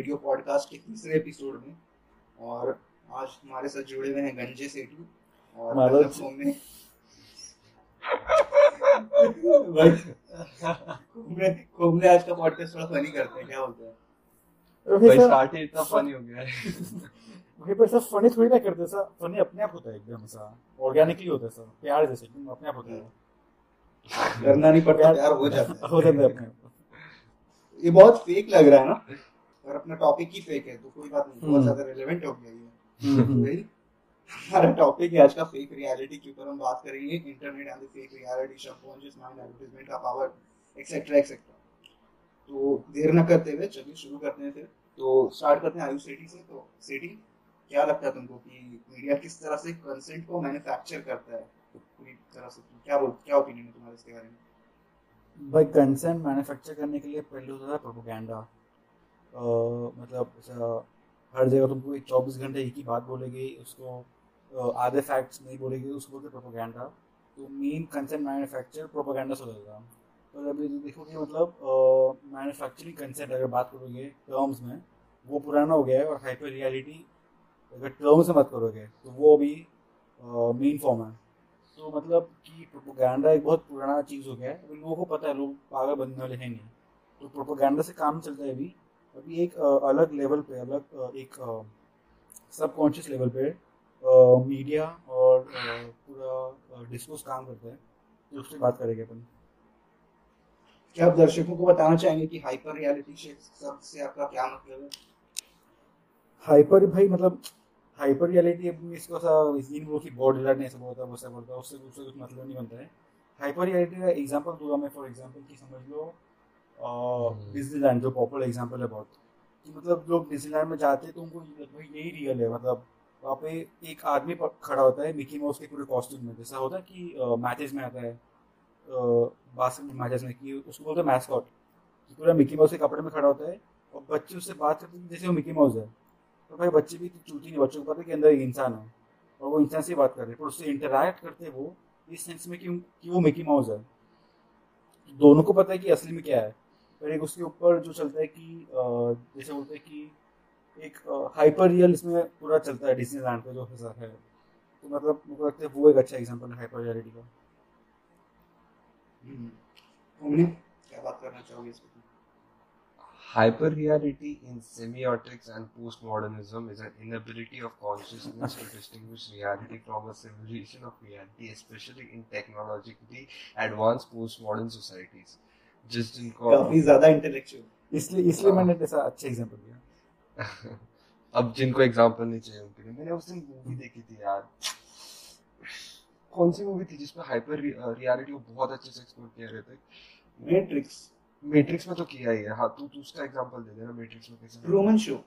Radio podcast के तीसरे episode में और आज हमारे साथ जुड़े हुए हैं गंजे सेठी और घूमने आज का पॉडकास्ट थोड़ा फनी करते हैं क्या बोलते हैं? भाई स्टार्ट ही इतना फनी हो गया है। भाई पर सब फनी थोड़ी ना करते सर फनी अपने आप होता है एकदम सा ऑर्गेनिकली होता है सर प्यार जैसे अपने आप होता है। करना नहीं पड़ता प्यार हो जाता है। हो जाता है अपने आप। ये बहुत फेक लग रहा है ना? और अपना टॉपिक ही फेक है तो कोई बात नहीं बहुत हम्म। ज़्यादा रिलेवेंट हो गया ये। हम्म। हमारा टॉपिक है आज का फेक रियलिटी के ऊपर हम बात करेंगे internet and fake reality subconscious mind advertisement का power et cetera et cetera तो देर न करते हुए चलिए शुरू करते हैं फिर। तो स्टार्ट करते हैं आयुष सेठी से। तो सेठी क्या लगता है तुमको कि मीडिया किस तरह से कंसेंट को मैन्युफैक्चर करता है? पूरी तरह से क्या बोल क्या ओपिनियन है तुम्हारा इसके बारे में? भाई कंसेंट मैन्युफैक्चर करने के लिए पहले होता था प्रोपोगंडा मतलब हर जगह तुमको एक चौबीस घंटे एक ही बात बोलेगी, उसको आधे फैक्ट्स नहीं बोलेगी, उसको बोलते प्रोपोगंडा तो मेन कंसेंट मैन्युफैक्चर प्रोपोगंडा से होता पर अभी तो देखोगे मतलब मैन्युफैक्चरिंग कंसेंट अगर बात करोगे टर्म्स में, वो पुराना हो गया है और हाइपर रियलिटी अगर टर्म्स में बात करोगे तो वो अभी मेन फॉर्म है। तो मतलब कि प्रोपोगंडा एक बहुत पुराना चीज़ हो गया है। लोगों को पता है, लोग पागल बनने वाले हैं नहीं। तो प्रोपोगंडा से काम चलता है अभी। अभी एक अलग लेवल पे, अलग एक सबकॉन्शियस लेवल पे मीडिया और पूरा डिस्कोर्स काम करता है। तो उससे बात करेंगे अपन। क्या आप दर्शकों को बताना चाहेंगे कि हाइपर रियलिटी शब्द से आपका क्या मतलब है? हाइपर भाई मतलब हाइपर रियलिटी इसको सा वो की बॉडी लर्न ऐसा बोलता है वैसा बोलता है, उससे उससे कुछ मतलब नहीं बनता है। हाइपर रियलिटी का एग्जांपल दूँगा मैं फॉर एग्जांपल कि समझ लो डिज्नीलैंड जो पॉपुलर एग्ज़ाम्पल है बहुत। कि मतलब लोग डिज्नीलैंड में जाते हैं तो उनको यही रियल है। मतलब वहाँ पे एक आदमी खड़ा होता है मिकी माउस के पूरे कॉस्ट्यूम में। जैसा होता है कि मैचेस में आता है बास्केटबॉल मैचेस में कि उसको बोलते हैं मैस्कॉट कि पूरा मिकी माउस के कपड़े में खड़ा होता है और बच्चे उससे बात करते हैं जैसे वो मिकी माउस है। तो भाई बच्चे भी तो चूती नहीं बच्चों को पता है कि अंदर एक इंसान है और वो इंसान से बात कर रहे हैं। पर उससे इंटरैक्ट करते हैं वो इस सेंस में कि, कि वो मिकी माउस है। दोनों को पता है कि असली में क्या है। पर एक उसके ऊपर जो चलता है कि जैसे बोलते हैं कि एक हाइपर रियल इसमें पूरा चलता है डिज्नी लैंड का जो हिस्सा है तो मतलब मुझे लगता है वो एक अच्छा एग्ज़ाम्पल है हाइपर रियलिटी का हम्म। तुमने क्या बात करना चाहोगे इस hyper reality in semiotics and postmodernism is an inability of consciousness to distinguish reality from a simulation of reality especially in technologically advanced postmodern societies जिस जिनको काफ़ी ज़्यादा इंटेलेक्चुअल इसलिए इसलिए मैंने ऐसा अच्छा एग्ज़ाम्पल दिया। अब जिनको एग्जांपल नहीं चाहिए उनके लिए। मैंने उस दिन मूवी देखी थी यार। कौन सी मूवी थी जिसमें हाइपर रियलिटी को बहुत अच्छे से एक्सप्लोर किया गया था? मैट्रिक्स मैट्रिक्स में तो किया ही है। हाँ तू तू उसका एग्जांपल दे देना मैट्रिक्स में कैसे ट्रूमन शो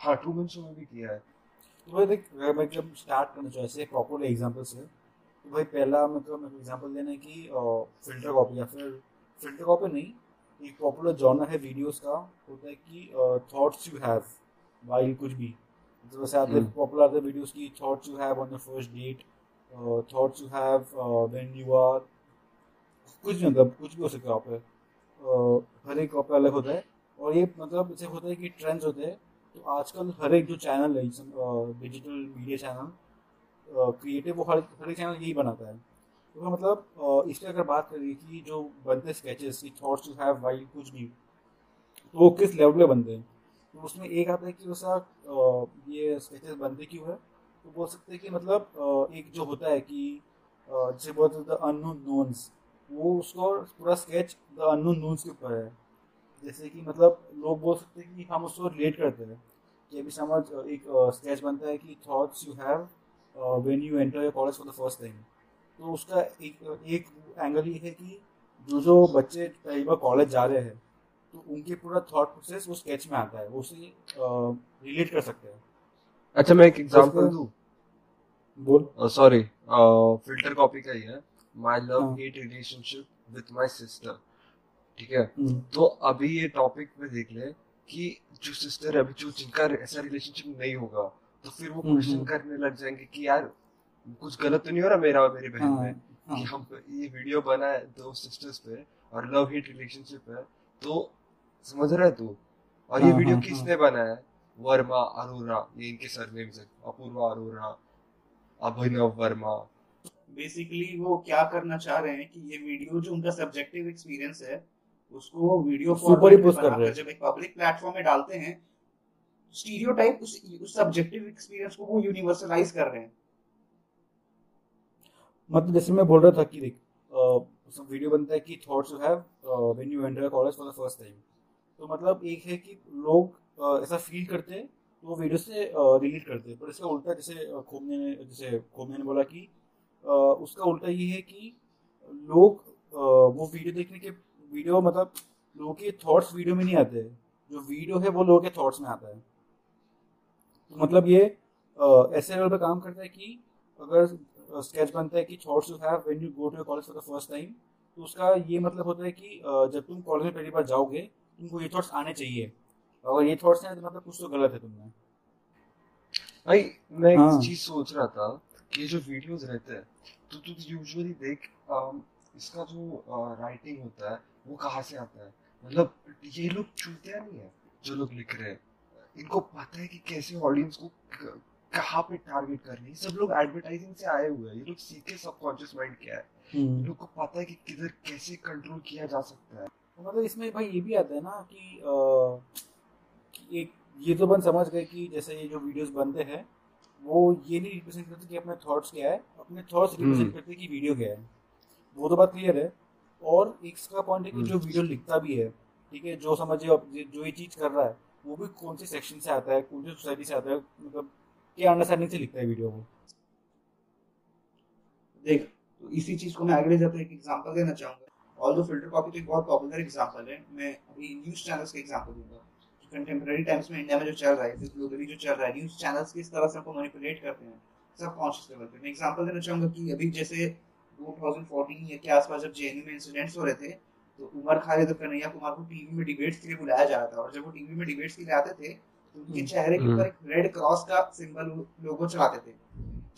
हाँ ट्रूमन शो में भी किया है। तो भाई देख मैं जब स्टार्ट करना चाहूँ ऐसे प्रॉपर एग्ज़ाम्पल से तो भाई पहला मतलब मेरे को एग्ज़ाम्पल देना है कि फ़िल्टर कॉपी या फिर फ़िल्टर कॉपी नहीं एक पॉपुलर जॉनर है वीडियोस का होता है कि थॉट्स यू हैव वाइल कुछ भी। तो वैसे आते। पॉपुलर आते वीडियोस की thoughts you have on the first date thoughts you have when you are कुछ भी मतलब कुछ भी हो सकता है वहाँ पे। हर एक वहाँ पे अलग होता है। और ये मतलब जैसे होता है कि ट्रेंड्स होते हैं तो आजकल हर एक जो चैनल है डिजिटल मीडिया चैनल क्रिएटिव वो हर हर एक चैनल यही बनाता है। तो मतलब इसलिए अगर बात करें कि जो बनते स्केचेस थॉट्स हैव वाइल कुछ भी तो वो किस लेवल पे बनते हैं? तो उसमें एक आता है कि वैसा ये स्केचेस बनते क्यों है? तो बोल सकते हैं कि मतलब एक जो होता है कि जैसे द नोन्स वो उसको पूरा स्केच द नोन्स के ऊपर है। जैसे कि मतलब लोग बोल सकते हैं कि हम उसको रिलेट करते हैं। कि अभी समझ, एक स्केच बनता है कि thoughts you have when you enter your college for the first time तो उसका एक एक एंगल ये है कि जो जो बच्चे पहली बार कॉलेज जा रहे हैं तो उनके पूरा थॉट प्रोसेस वो स्केच में आता है वो उसे रिलेट कर सकते हैं। अच्छा मैं एक एग्जांपल दूँ? बोल। सॉरी फ़िल्टर कॉपी का ही है। My love. Hate relationship with my sister ठीक है? हम्म, तो अभी ये टॉपिक में देख ले कि जो सिस्टर है अभी जो जिनका ऐसा रिलेशनशिप नहीं होगा तो फिर वो हम्म, क्वेश्चन हम्म। करने लग जाएँगे कि यार कुछ गलत तो नहीं हो रहा मेरा और मेरी बहन हाँ, में? हाँ। कि हम ये वीडियो बना है दो सिस्टर्स पे और लव हेट रिलेशनशिप है। तो समझ रहा है तू? और ये हाँ, वीडियो हाँ, किसने बनाया? है वर्मा अरोरा ये इनके सरनेम्स है अपूर्वा अरोरा अभिनव वर्मा। बेसिकली वो क्या करना चाह रहे हैं कि ये वीडियो जो उनका सब्जेक्टिव एक्सपीरियंस है उसको वीडियो Superimpose कर रहे हैं। जब एक पब्लिक प्लेटफॉर्म में डालते हैं स्टीरियोटाइप उस उस सब्जेक्टिव एक्सपीरियंस को वो यूनिवर्सलाइज कर रहे हैं। मतलब जैसे मैं बोल रहा था कि देख वीडियो बनता है कि thoughts you have when you enter college for the first time तो मतलब एक है कि लोग ऐसा फील करते हैं तो वो वीडियो से रिलेट करते हैं। पर इसका उल्टा जैसे खोमने ने, जैसे खोमने ने बोला कि उसका उल्टा ये है कि लोग वो वीडियो देखने के वीडियो मतलब लोगों के थॉट्स वीडियो में नहीं आते जो वीडियो है वो लोगों के थॉट्स में आता है। तो मतलब ये ऐसे लेवल पर काम करता है कि अगर स्केच बनता है कि thoughts you have when you go to college for the first time तो उसका ये मतलब होता है कि जब तुम कॉलेज में पहली बार जाओगे तुमको ये थॉट्स आने चाहिए। अगर ये थॉट्स नहीं आते मतलब कुछ तो गलत है तुमने। भाई मैं एक हाँ। चीज़ सोच रहा था कि जो वीडियोस रहते हैं तो तू यूजुअली देख इसका जो राइटिंग होता है वो कहाँ से आता है? मतलब ये लोग चूतिया नहीं है जो लोग लिख रहे हैं। इनको पता है कि कैसे ऑडियंस क- कहाँ पे टारगेट करनी है? सब लोग एडवर्टाइजिंग से आए हुए हैं। ये लोग सीखे सबकॉन्शियस माइंड क्या है। इन लोग को पता है कि किधर कैसे कंट्रोल किया जा सकता है। तो मतलब इसमें भाई ये भी आता है ना कि, अ, कि एक ये तो बन समझ गए कि जैसे ये जो वीडियोस बनते हैं वो ये नहीं रिप्रेजेंट करते कि अपने थॉट्स क्या है अपने थॉट्स रिप्रेजेंट हम्म। करते हैं कि वीडियो क्या है। वो तो बात क्लियर है। और एक इसका पॉइंट है कि जो हम्म। वीडियो लिखता भी है ठीक है जो समझिए जो ये चीज़ कर रहा है वो भी कौन से सेक्शन से आता है कौन सी सोसाइटी से आता है मतलब क्या अंडरस्टैंडिंग से लिखता है वीडियो को देख तो इसी चीज़ को मैं आगे जाते एक एग्जांपल देना चाहूँगा। ऑल दो फ़िल्टर कॉपी तो एक बहुत पॉपुलर एग्जांपल है, मैं अभी न्यूज़ चैनल्स का एग्जांपल दूँगा। कंटेम्प्रेरी टाइम्स में इंडिया में जो चल रहा है फिर ग्लोबली जो चल रहा है न्यूज़ चैनल्स किस तरह से हमको मैनिपुलेट करते हैं, सब कॉन्शियस लेवल पे। मैं एग्जांपल देना चाहूँगा कि अभी जैसे 2014 या के आसपास जब जेएनयू में इंसिडेंट्स हो रहे थे तो उमर खालिद और कन्हैया कुमार को टीवी में डिबेट्स के लिए बुलाया जा रहा था। और जब वो टीवी में डिबेट्स के लिए आते थे तो उनके हम्म। चेहरे के हम्म। ऊपर एक रेड क्रॉस का सिंबल लोगो चलाते थे।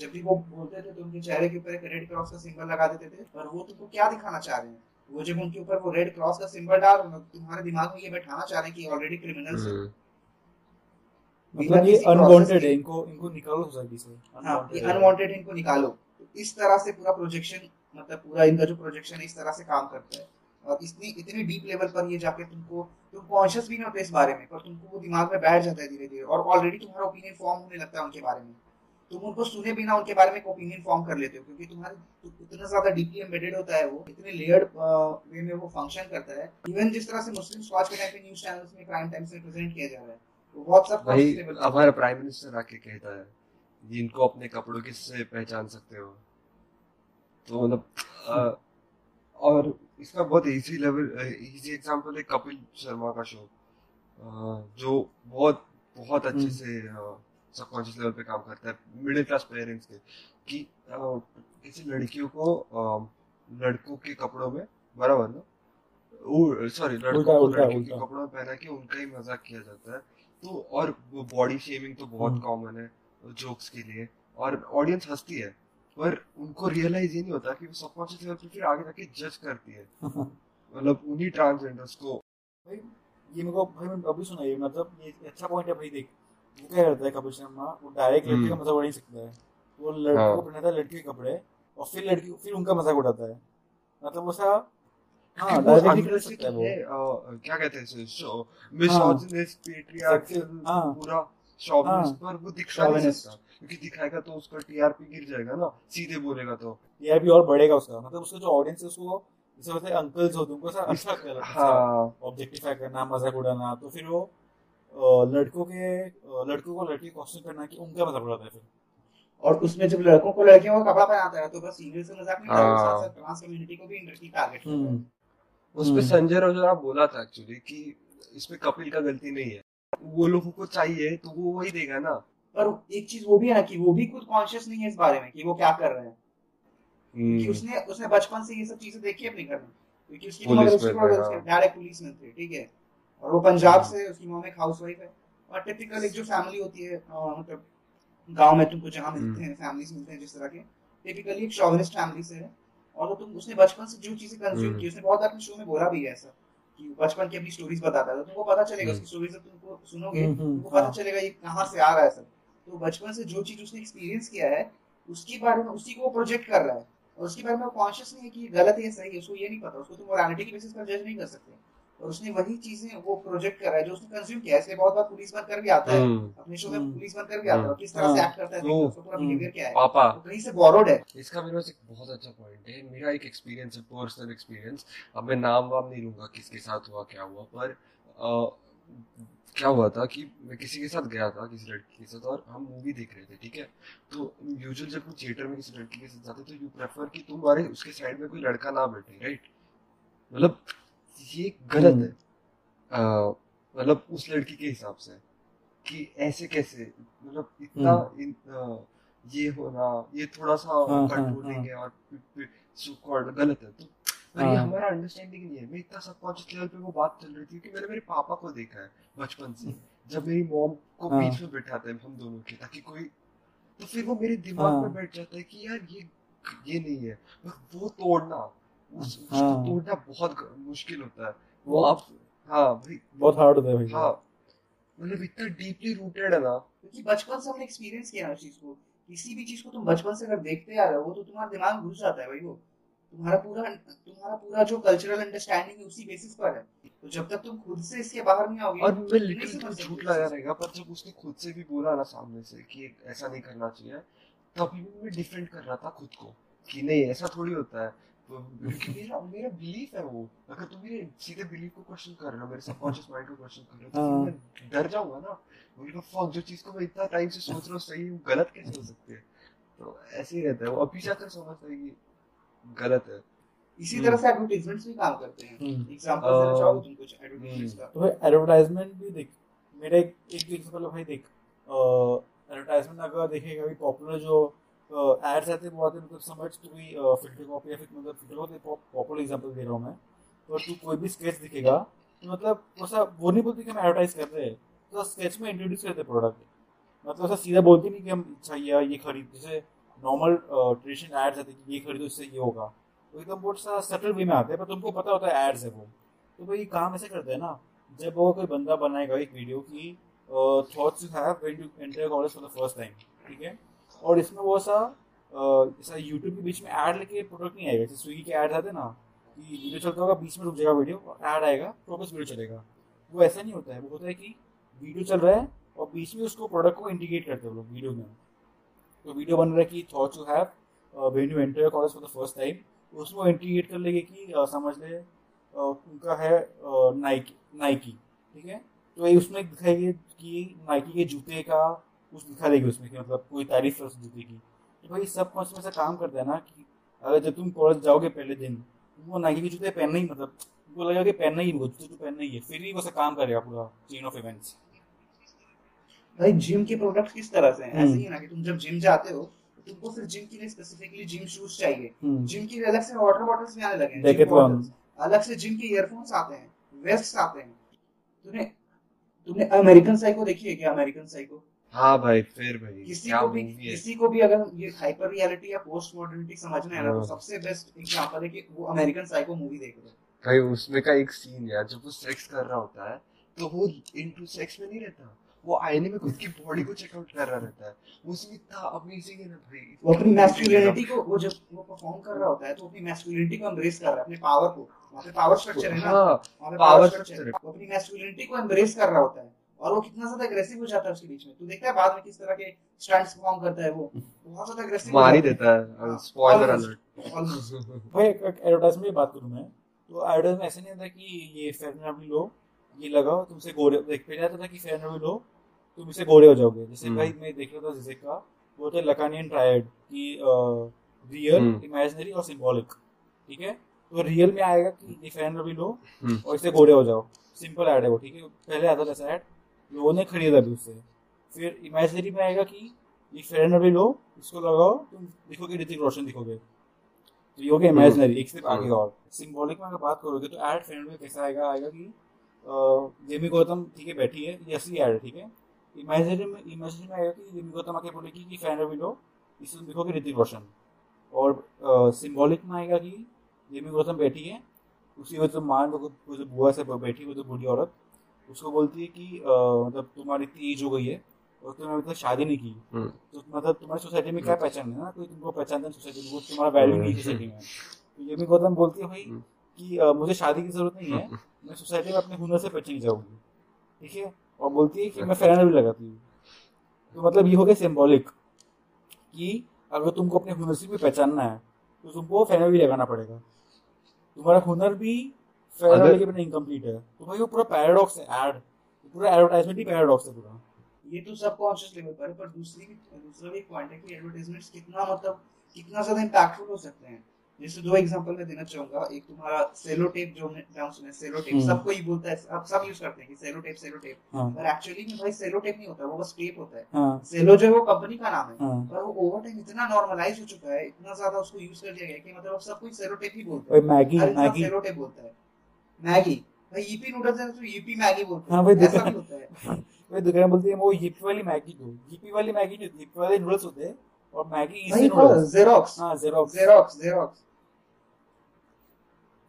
जब भी वो बोलते थे तो उनके चेहरे के ऊपर एक रेड क्रॉस का सिंबल लगा देते थे। और वो तुमको क्या दिखाना चाह रहे हैं? वो जब उनके ऊपर वो रेड क्रॉस का सिंबल डाल रहे हैं, तुम्हारे दिमाग में ये बैठाना चाह रहे हैं कि ऑलरेडी क्रिमिनल्स हैं। हम्म, मतलब ये अनवांटेड है इनको इनको निकालो सोसाइटी से। हाँ ये है। अनवांटेड इनको निकालो। तो इस तरह से पूरा प्रोजेक्शन मतलब पूरा इनका जो प्रोजेक्शन है इस तरह से काम करता है। और इतनी इतनी डीप लेवल पर ये जाके तुमको तुम कॉन्शियस भी नहीं होते इस बारे में पर तुमको वो दिमाग में बैठ जाता है धीरे धीरे और ऑलरेडी तुम्हारा ओपिनियन फॉर्म होने लगता है उनके बारे में। तुम उनको सुने बिना उनके बारे में एक ओपिनियन फॉर्म कर लेते हो क्योंकि तुम्हारे तु- इतना ज़्यादा डीपली एम्बेडेड होता है वो इतने लेयर्ड वे में वो फ़ंक्शन करता है। इवन जिस तरह से मुस्लिम आज के टाइम पे न्यूज़ चैनल्स में क्राइम टाइम्स में प्रेजेंट किया जा रहा है वो बहुत सब हमारा प्राइम मिनिस्टर आके कहता है ये इनको अपने कपड़ों के से पहचान सकते हो। तो मतलब और इसका बहुत इजी लेवल इजी एग्जांपल है कपिल शर्मा का शो जो बहुत बहुत अच्छे हम्म। से सबकॉन्शियस लेवल पे काम करता है मिडिल क्लास पेरेंट्स के। कि किसी लड़कियों को लड़कों के कपड़ों में बराबर ना? सॉरी लड़कों को लड़कियों के कपड़ों में पहना के उनका ही मज़ाक किया जाता है। तो और बॉडी शेमिंग तो बहुत हम्म। कॉमन है जोक्स के लिए। और ऑडियंस हंसती है। पर उनको रियलाइज़ ये नहीं होता कि वो सबकॉन्शियस लेवल पे फिर आगे जाके जज करती है। मतलब उन्हीं ट्रांसजेंडर्स को। भाई ये मेरे को भाई मैं अभी सुना ये मतलब ये अच्छा पॉइंट है भाई देख। वो क्या करता है कपिल शर्मा? वो डायरेक्ट लड़की का हम्म। मज़ाक उड़ा नहीं सकता है। वो लड़की हाँ। को पहनाता है लड़की के कपड़े और फिर लड़की फिर उनका मज़ाक उड़ाता है। मतलब हाँ वो से है वो। है क्या कहते हैं मिसोजिनिस्ट पेट्रियार्कल हाँ। पूरा शॉविनिस्ट हाँ। पर वो दिखा नहीं। सकता। क्योंकि दिखाएगा तो उसका टीआरपी गिर जाएगा ना सीधे बोलेगा तो। ये भी और बढ़ेगा उसका मतलब उसका जो ऑडियंस है उसको जैसे वैसे अंकल्स होते हैं उनको ऐसा अच्छा लगता है हाँ ऑब्जेक्टिफाई करना मज़ाक उड़ाना तो फिर वो लड़कों के लड़कों को लड़की कॉस्ट्यूम पहना के उनका मज़ाक उड़ाता है फिर। और उसमें जब लड़कों को लड़कियों का कपड़ा पहनाता है तो बस सीरियल से मज़ाक नहीं हाँ। साथ ट्रांस कम्युनिटी को भी इंडस्ट्री टारगेट करता है उस पे हम्म। संजय रोजरा बोला था एक्चुअली कि इसमें कपिल का गलती नहीं है। वो लोगों को चाहिए तो वो वही देगा ना। पर एक चीज़ वो भी है ना कि वो भी खुद कॉन्शियस नहीं है इस बारे में कि वो क्या कर रहे हैं। हम्म, उसने उसने बचपन से ये सब चीज़ें देखी अपने घर में। क्योंकि उसकी मदर उसके में थे, उसके एक पुलिस में थे ठीक है? और वो पंजाब से उसकी मॉम एक हाउसवाइफ है। और टिपिकल एक जो फैमिली होती है मतलब गाँव में तुमको जहाँ मिलते हैं फैमिलीज़ मिलते हैं जिस तरह के टिपिकली एक शॉविनिस्ट फैमिली से है। और वो तुम उसने बचपन से जो चीज़ें कंज्यूम हम्म। की उसने बहुत अपने शो में बोला भी है ऐसा कि बचपन की अपनी स्टोरीज बताता है। तो तुमको पता चलेगा हम्म। उसकी स्टोरीज तुमको सुनोगे हम्म, हम्म, तुमको पता। चलेगा ये कहाँ से आ रहा है सब। तो बचपन से जो चीज़ उसने एक्सपीरियंस किया है उसके बारे में उसी को वो प्रोजेक्ट कर रहा है। और उसके बारे में कॉन्शियस नहीं है कि गलत है सही है उसको ये नहीं पता उसको तुम मोरालिटी के बेसिस पर जज नहीं कर सकते। और उसने वही चीज़ें वो प्रोजेक्ट कर रहा है जो उसने कंज्यूम किया है। इसलिए बहुत बार पुलिस बनकर भी आता है। हम्म, अपने शो में हम्म। पुलिस बनकर भी आता है। किस तरह से। एक्ट करता है तो, उसका पूरा हम्म। बिहेवियर क्या है। पापा। वो कहीं से बोरोड है। इसका मेरे एक बहुत अच्छा पॉइंट है। मेरा एक एक्सपीरियंस है पर्सनल एक्सपीरियंस अब मैं नाम वाम नहीं लूँगा किसके साथ हुआ क्या हुआ पर क्या हुआ था कि मैं किसी के साथ गया था किसी लड़की के साथ और हम मूवी देख रहे थे ठीक है तो यूजुअल जब तुम थिएटर में किसी लड़की के साथ जाते तो यू प्रेफर कि तुम्हारे उसके साइड में कोई लड़का ना बैठे राइट मतलब ये गलत हम्म। है मतलब उस लड़की के हिसाब से कि ऐसे कैसे मतलब इतना इन, अ, ये होना ये थोड़ा सा हम्म। कंट्रोलिंग हाँ। और सो कॉल्ड गलत है तो पर ये हाँ। हमारा अंडरस्टैंडिंग नहीं है मैं इतना सबकॉन्शियस लेवल पे वो बात चल रही थी कि मैंने मेरे पापा को देखा है बचपन से। जब मेरी मॉम को हाँ। बीच में बिठाते हैं हम दोनों के ताकि कोई तो फिर वो मेरे दिमाग हाँ। में बैठ जाता है कि यार ये ये नहीं है। वो तोड़ना उस उसको हाँ। तोड़ना बहुत मुश्किल होता है। वो आप हाँ भाई बहुत हार्ड होता है भाई। हाँ। मतलब इतना डीपली रूटेड है ना। क्योंकि बचपन से हमने एक्सपीरियंस किया है उस चीज़ को। किसी भी चीज़ को तुम बचपन से अगर देखते आ रहे हो तो तुम्हारा दिमाग घुस जाता है भाई वो। तुम्हारा पूरा तुम्हारा पूरा जो कल्चरल अंडरस्टैंडिंग उसी बेसिस पर है। तो जब तक तुम खुद से इसके बाहर नहीं आओगे और मैं लिटिल सकते झूठ लगा रहेगा पर जब उसने खुद से भी बोला ना सामने से कि ऐसा नहीं करना चाहिए तभी भी मैं डिफेंड कर रहा था खुद को कि नहीं ऐसा थोड़ी होता है। तो मेरा मेरा बिलीफ है वो। अगर तुम मेरे सीधे बिलीफ को क्वेश्चन कर रहे हो मेरे सबकॉन्शियस माइंड को क्वेश्चन कर रहे हो तो हाँ। मैं डर जाऊँगा ना। बोलूँगा फक जो चीज़ को मैं इतना टाइम से सोच रहा हूँ सही है, गलत कैसे हो सकती है? तो ऐसे ही रहता है। वो अभी जाकर समझता है कि गलत है। इसी हम्म। तरह से एडवर्टाइजमेंट्स भी काम करते हैं। एग्जांपल देना अह, चाहोगे तुम कुछ एडवर्टाइजमेंट्स का तो भाई एडवर्टाइजमेंट भी देख मेरा एक एक एग्जांपल भाई देख एडवर्टाइजमेंट अगर देखेगा भी पॉपुलर जो एड्स आते हैं वो आते मतलब समझ तू कोई फ़िल्टर कॉपी या फिर मतलब फ़िल्टर कॉपी पॉपुलर एग्जांपल दे रहा हूँ मैं। तो तू कोई भी स्केच दिखेगा तो मतलब वैसा वो नहीं बोलते कि हम एडवर्टाइज कर रहे हैं तो स्केच में इंट्रोड्यूस करते प्रोडक्ट मतलब ऐसा सीधा बोलते नहीं कि हम अच्छा ये ये खरीद जैसे नॉर्मल ट्रेडिशनल एड्स आते हैं कि ये खरीदो, इससे ये होगा। तो एकदम बहुत सा सटल वे में आते हैं, पर तुमको पता होता है एड्स है वो। तो भाई काम ऐसे करते हैं ना, जब वो कोई बंदा बनाएगा एक वीडियो की thoughts you have when you enter college for the first time ठीक है? और इसमें वो सा ऐसा यूट्यूब के बीच में ऐड लेके प्रोडक्ट नहीं आएगा। जैसे स्विगी के ऐड आते ना, कि वीडियो चलता होगा, बीच में रुक जाएगा वीडियो ऐड आएगा प्रोग्रेस वीडियो चलेगा। वो ऐसा नहीं होता है, वो होता है कि वीडियो चल रहा है, और बीच में उसको प्रोडक्ट को इंडिकेट करते हैं लोग वीडियो में। तो वीडियो बन रहा है कि thoughts you have when you enter college for the first time उसको इंटीग्रेट कर लेंगे कि अ, समझ ले अ, उनका है नाइकी नाइकी ठीक है? तो ये उसमें दिखाएगी कि नाइकी के जूते का कुछ दिखा देगी उसमें कि मतलब कोई तारीफ़ है उस जूते की। तो भाई सब कॉन्सेप्ट में ऐसा काम करता है ना कि अगर जब तुम कॉलेज जाओगे पहले दिन तुमको नाइकी के जूते पहनना ही मतलब तुमको लगेगा कि पहनना ही वो जूते तो पहनना ही है फिर ही वो ऐसा काम करेगा पूरा चेन ऑफ़ इवेंट्स भाई जिम के प्रोडक्ट्स किस तरह से हैं? हम्म। ऐसे ही ना कि तुम जब जिम जाते हो तो तुमको फिर जिम के लिए स्पेसिफिकली जिम शूज़ चाहिए। जिम के लिए अलग से वाटर बॉटल्स भी आने लगे हैं। अलग से जिम के ईयरफोन्स आते हैं वेस्ट आते हैं। तूने तुमने अमेरिकन साइको देखी है क्या अमेरिकन साइको हाँ भाई फिर भाई किसी को भी किसी को भी अगर ये हाइपर रियलिटी या पोस्ट मॉडर्निटी समझना है ना तो हाँ। सबसे बेस्ट एग्जांपल है कि वो अमेरिकन साइको मूवी देख लो भाई उसमें का एक सीन यार जब वो सेक्स कर रहा होता है तो वो इनटू सेक्स में नहीं रहता? वो आईने में खुद की बॉडी को चेकआउट कर रहा रहता है। वो उसमें इतना अमेजिंग है ना भाई। वो अपनी मैस्कुलिनिटी को वो जब वो परफॉर्म कर रहा होता है तो अपनी मैस्कुलिनिटी को एम्ब्रेस कर रहा है अपने पावर को। वहाँ पे पावर स्ट्रक्चर है ना। हाँ वहाँ पे पावर स्ट्रक्चर है। वो अपनी मैस्कुलिनिटी को एम्ब्रेस कर रहा होता है। और वो कितना ज़्यादा एग्रेसिव हो जाता है उसके बीच में। तू देखता है बाद में किस तरह के स्टंट्स परफॉर्म करता है वो। बहुत ज़्यादा एग्रेसिव मार ही देता है। हाँ, स्पॉइलर अलर्ट almost। भाई एडवर्टाइजमेंट की बात करूँ मैं तो एडवर्टाइजमेंट ऐसे नहीं होता कि ये फेयर लो ये लगाओ तुमसे गोरे देख पहले आता था कि फेयर लो तुम इससे गोरे हो जाओगे। जैसे हम्म। भाई मैं देख रहा था जिसे का वो थे लकानियन ट्रायड की रियल हम्म। इमेजिनरी और सिंबॉलिक ठीक है? तो रियल में आएगा कि ये फेयर एंड लो हम्म। और इससे गोरे हो जाओ। सिंपल ऐड है वो ठीक है? पहले आता था ऐसा ऐड लोगों ने खरीदा भी उससे। फिर इमेजिनरी में आएगा कि ये एंड लवली लो इसको लगाओ तुम दिखोगे ऋतिक रोशन दिखोगे। तो ये हो गया इमेजिनरी एक स्टेप आगे हम्म। और। सिंबॉलिक में अगर बात करोगे तो एड फ्रेंड में कैसा आएगा? आएगा कि जेमी गौतम ठीक है बैठी है ये असली एड है ठीक है? कि इसमें दिखोगे ऋतिक रोशन। और सिंबॉलिक में आएगा कि गौतम बैठी है। उसी से मान जो बुआ से बैठी तो बूढ़ी औरत उसको बोलती है कि मतलब तुम्हारी इतनी एज हो गई है और तुमने अभी तक शादी नहीं की। हम्म। तो मतलब तुम्हारी सोसाइटी में क्या पहचान है ना? कोई तुमको पहचानता है सोसाइटी में तुम्हारा वैल्यू नहीं है सोसाइटी में। तो गौतम बोलती है भाई हम्म। कि मुझे शादी की ज़रूरत नहीं है मैं सोसाइटी में अपने हुनर से पहचानी जाऊँगी। ठीक है? और बोलती है कि मैं फेरन भी लगाती हूँ। तो मतलब ये हो गया सिंबॉलिक कि अगर तुमको अपने हुनर से भी पहचानना है तो तुमको फेरन भी लगाना पड़ेगा। तुम्हारा हुनर भी अगर- लगे बिना इनकम्प्लीट है। तो भाई वो पूरा पैराडॉक्स है एड पूरा एडवर्टाइजमेंट ही पैराडॉक्स है पूरा। ये तो सबकॉन्शियस लेवल पर पर दूसरी दूसरा भी पॉइंट है कि एडवर्टाइजमेंट्स कितना मतलब कितना ज़्यादा इम्पैक्टफुल हो सकते हैं। जैसे दो एग्जांपल मैं देना चाहूँगा। एक तुम्हारा सेलो टेप जो नाम सुना सेलो टेप हम्म। सबको ही बोलता है अब सब यूज़ करते हैं कि सेलो टेप सेलो टेप हाँ। पर एक्चुअली में भाई सेलो टेप नहीं होता वो बस टेप होता है। हाँ। सेलो जो है वो कंपनी का नाम है। हाँ। पर वो ओवर टाइम इतना नॉर्मलाइज हो चुका है इतना ज़्यादा उसको यूज़ कर दिया गया कि मतलब अब सब कोई सेलो टेप ही बोलता है। Maggi Maggi. सेलो टेप बोलता है। मैगी। भाई ईपी नूडल्स है तो ईपी मैगी बोलते हाँ। ऐसा भी होता है। भाई दुकान बोलती है वो yippee वाली मैगी दो। Yippee वाली मैगी नहीं yippee वाले नूडल्स होते हैं और मैगी इजी नूडल्स जेरोक्स हाँ जेरोक्स जेरोक्स जेरोक्स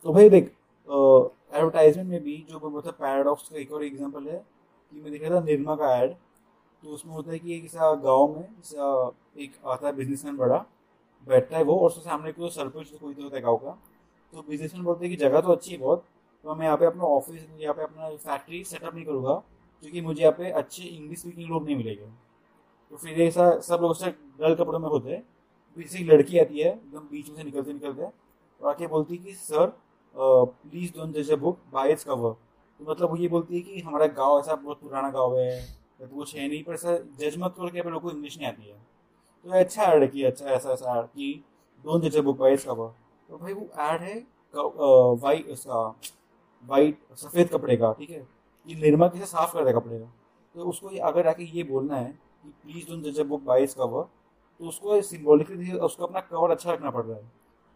तो भाई देख एडवर्टाइजमेंट में भी जो मतलब पैराडॉक्स का एक और एग्ज़ाम्पल है, कि मैं देखा था निर्मा का एड तो उसमें होता है कि एक ऐसा गाँव में एक आता है बिजनेसमैन बड़ा, बैठता है वो और उसके सामने कोई सरपंच कोई तो होता है गाँव का। तो बिजनेसमैन बोलते हैं कि जगह तो अच्छी है बहुत तो मैं यहाँ पे अपना ऑफ़िस यहाँ पे अपना फैक्ट्री सेटअप नहीं करूँगा, क्योंकि मुझे यहाँ पे अच्छे इंग्लिश स्पीकिंग लोग नहीं मिलेंगे। तो फिर ऐसा, सब लोग उससे डल कपड़ों में होते हैं फिर से एक लड़की आती है, एकदम बीच में से निकलते निकलते, और आके बोलती है कि, सर प्लीज़ डोंट जज a book by its cover तो मतलब वो ये बोलती है कि हमारा गाँव ऐसा बहुत पुराना गाँव है, या तो कुछ है नहीं, पर ऐसा जज मत करो कि पे लोगों को इंग्लिश नहीं आती है। तो अच्छा ऐड किया अच्छा ऐसा ऐसा ऐड कि डोंट जज a book by its cover तो भाई वो ऐड है वाइट उसका वाइट सफ़ेद कपड़े का, ठीक है? ये निर्मा कैसे साफ़ कर दे कपड़े का? तो उसको अगर आके ये बोलना है कि प्लीज़ डोंट जज a book by its cover तो उसको सिम्बॉलिकली उसको अपना कवर अच्छा रखना पड़ रहा है।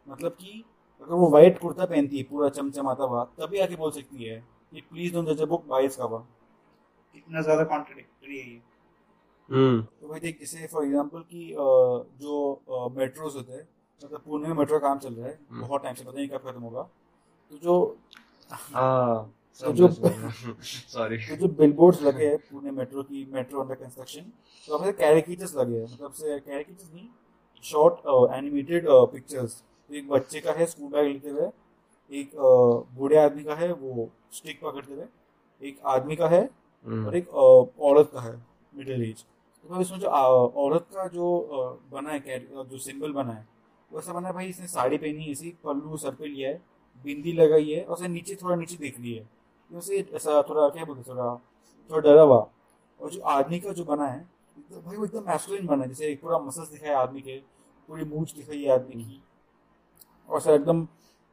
मतलब कि अगर वो वाइट कुर्ता पहनती है पूरा चमचमाता हुआ तभी आके बोल सकती है कि प्लीज़ डोंट जज a book by its cover कितना ज़्यादा कॉन्ट्रडिक्टरी है ये। हम्म। तो भाई देख जैसे फॉर एग्जांपल कि जो मेट्रोज होते हैं मतलब पुणे में मेट्रो काम चल रहा है हम्म। बहुत टाइम से पता नहीं कब खत्म होगा तो जो हाँ तो जो- सॉरी तो जो बिलबोर्ड्स लगे हैं पुणे मेट्रो की मेट्रो अंडर कंस्ट्रक्शन तो अब कैरिकेचर्स लगे हैं मतलब से कैरिकेचर्स नहीं शॉर्ट एनिमेटेड पिक्चर्स एक बच्चे का है स्कूल बैग लेते हुए। एक बूढ़े आदमी का है वो स्टिक पकड़ते हुए। एक आदमी का है और एक औरत का है मिडिल एज तो भाई इसमें जो औरत का जो बना है जो सिंबल बना है वो ऐसा बना है भाई इसने साड़ी पहनी है इसी पल्लू सर पे लिया है बिंदी लगाई है और उसे नीचे थोड़ा नीचे देख ली है। तो उसे ऐसा थोड़ा क्या बोलते थोड़ा थोड़ा डरा हुआ। और जो आदमी का जो बना है एकदम भाई वो एकदम मैस्कुलिन बना है जैसे एक पूरा मसल्स दिखा है आदमी के पूरी मूछ दिखाई है आदमी की। और ऐसा एकदम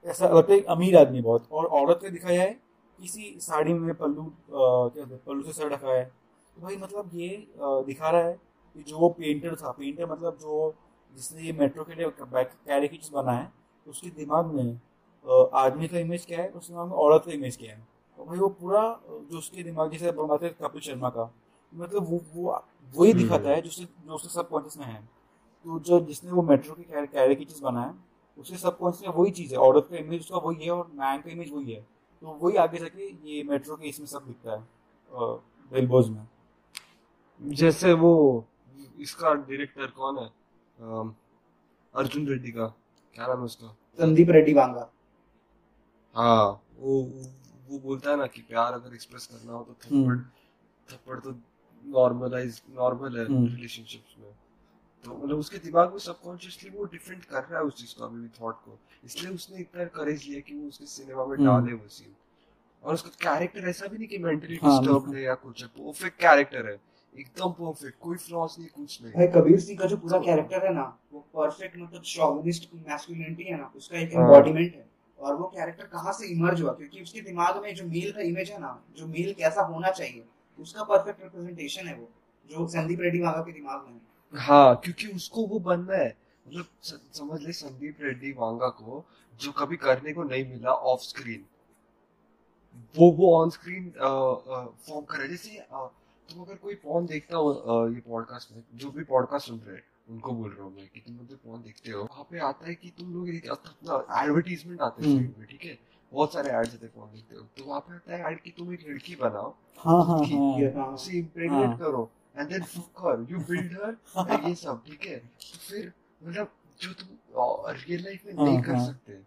ऐसा लगता है अमीर आदमी बहुत। और औरत का दिखाया है किसी साड़ी में पल्लू क्या हैं, पल्लू से सर ढका है। तो भाई मतलब ये दिखा रहा है कि जो पेंटर था पेंटर मतलब जो जिसने ये मेट्रो के लिए कैरिकेचर्स बना है उसके दिमाग में आदमी का इमेज क्या है उसके दिमाग में औरत का इमेज क्या है। और भाई वो पूरा जो उसके दिमाग जैसे बनाते हैं कपिल शर्मा का मतलब वो वो वही हम्म। दिखाता है जो उसके जो उसके सबकॉन्शियस में है। तो जो जिसने वो मेट्रो के कैरिकेचर्स बनाया उसके सबकॉन्शियस में वही चीज़ है औरत का इमेज उसका वही है और मैन का इमेज वही है। तो वही आगे जाके ये मेट्रो के इसमें सब दिखता है बिलबोर्ड्स में। जैसे वो इसका डायरेक्टर कौन है? अर्जुन रेड्डी का क्या नाम है उसका? संदीप रेड्डी वांगा। हाँ वो वो बोलता है ना कि प्यार अगर एक्सप्रेस करना हो तो थप्पड़ हम्म। थप्पड़ तो नॉर्मलाइज नॉर्मल है हम्म। रिलेशनशिप्स में। तो मतलब उसके दिमाग में सबकॉन्शियसली वो डिफरेंट कर रहा है उस चीज़ को अभी भी थॉट को। इसलिए उसने इतना करेज लिया कि वो उसके सिनेमा में हम्म। डाले वो सीन और उसका कैरेक्टर ऐसा भी नहीं कि मेंटली हाँ, डिस्टर्ब है या कुछ है परफेक्ट कैरेक्टर है। एकदम परफेक्ट कोई फ्लॉस नहीं कुछ नहीं। भाई कबीर सिंह का जो पूरा कैरेक्टर है ना वो परफेक्ट मतलब शॉविनिस्ट मैस्कुलिनिटी है ना उसका एक हाँ। एम्बॉडीमेंट है। और वो कैरेक्टर कहाँ से इमर्ज हुआ? क्योंकि उसके दिमाग में जो मेल का इमेज है ना जो मेल कैसा होना चाहिए उसका परफेक्ट रिप्रेजेंटेशन है वो जो संदीप रेड्डी वांगा के दिमाग में है। हाँ। क्योंकि उसको वो बनना है। मतलब समझ ले संदीप रेड्डी वांगा को जो कभी करने को नहीं मिला ऑफ़ स्क्रीन वो वो ऑन स्क्रीन फॉर्म करे जैसे तुम अगर कोई पॉन देखता हो अ, ये पॉडकास्ट में जो भी पॉडकास्ट सुन रहे हैं उनको बोल रहा हूँ मैं कि तुम जो पॉन देखते हो वहाँ पे आता है कि तुम लोग एक अपना एडवर्टीजमेंट आते हैं हम्म। में ठीक है? बहुत सारे एड्स आते फ़ोन देखते हो। तो वहाँ पे आता है एड कि तुम एक लड़की बनाओ हाँ हाँ हाँ। ये- हाँ। उसे इम्प्रेग्नेट हाँ। करो। And then fuck her you build her ये सब ठीक है फिर मतलब जो तुम रियल लाइफ में नहीं हाँ, कर हाँ। सकते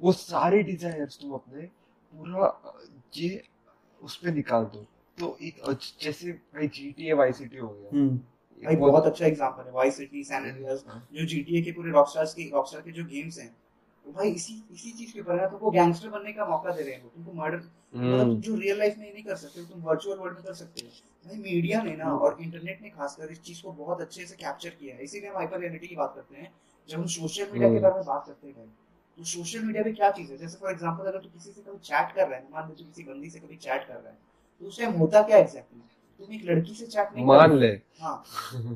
वो सारे डिजायर्स तुम अपने पूरा ये उस पे निकाल दो। तो एक जैसे भाई जीटीए वाई सिटी हो गया। हम्म। भाई बहुत अच्छा एग्जांपल है। वाई सिटी सैन एंड्रियास हाँ। जो जीटीए के पूरे रॉकस्टार्स के रॉकस्टार के जो गेम्स हैं तो भाई इसी इसी चीज़ के ऊपर है तुमको गैंगस्टर बनने का मौका दे रहे हैं तुमको मर्डर मतलब हम्म, जो रियल लाइफ में नहीं कर सकते तुम वर्चुअल वर्ल्ड में कर सकते हो। भाई मीडिया ने ना और इंटरनेट ने खासकर इस चीज़ को बहुत अच्छे से कैप्चर किया है। इसीलिए हम हाइपर रियलिटी की बात करते हैं। जब हम सोशल मीडिया के हम्म। बारे में बात करते हैं भाई तो सोशल मीडिया पे क्या चीज़ है? जैसे फॉर एग्जांपल अगर तू किसी से कभी चैट कर रहा है मान ले किसी बंदी से कभी चैट कर रहा है तो उस टाइम होता क्या एग्जैक्टली तुम एक लड़की से चैट नहीं मान ले। हाँ।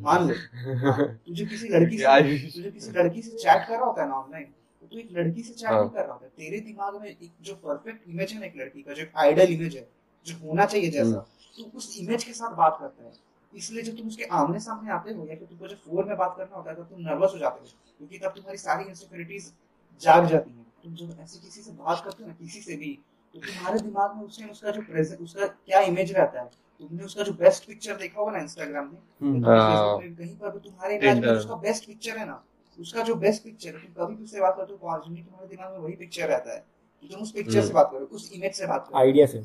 मान ले। हाँ, तुझे किसी लड़की से तुझे किसी लड़की से चैट कर रहा होता है ना ऑनलाइन तो तू एक लड़की से चैट हाँ। कर रहा होता है। तेरे दिमाग में एक जो परफेक्ट इमेज है ना एक लड़की का जो आइडल इमेज है जो होना चाहिए जैसा तो उस इमेज के साथ बात करता है। इसलिए जब तुम उसके आमने सामने आते हो या फिर तुमको जब फ़ोन में बात करना होता है तब तुम नर्वस हो जाते हो क्योंकि तब तुम्हारी सारी इनसिक्योरिटीज जाग जाती हैं। तुम जब ऐसे किसी से बात करते हो ना किसी से भी तो तुम्हारे दिमाग में उस टाइम उसका जो प्रेजेंट उसका क्या इमेज रहता है? तुमने उसका जो बेस्ट पिक्चर देखा होगा ना इंस्टाग्राम में हम्म। हाँ। में, कहीं पर भी तुम्हारे इमेज में उसका बेस्ट पिक्चर है ना उसका जो बेस्ट पिक्चर है तुम कभी भी उससे बात करते हो कॉन्स्टेंटली तुम्हारे दिमाग में वही पिक्चर रहता है कि तुम उस पिक्चर से हम्म। बात करो उस इमेज से बात करो। आइडिया से।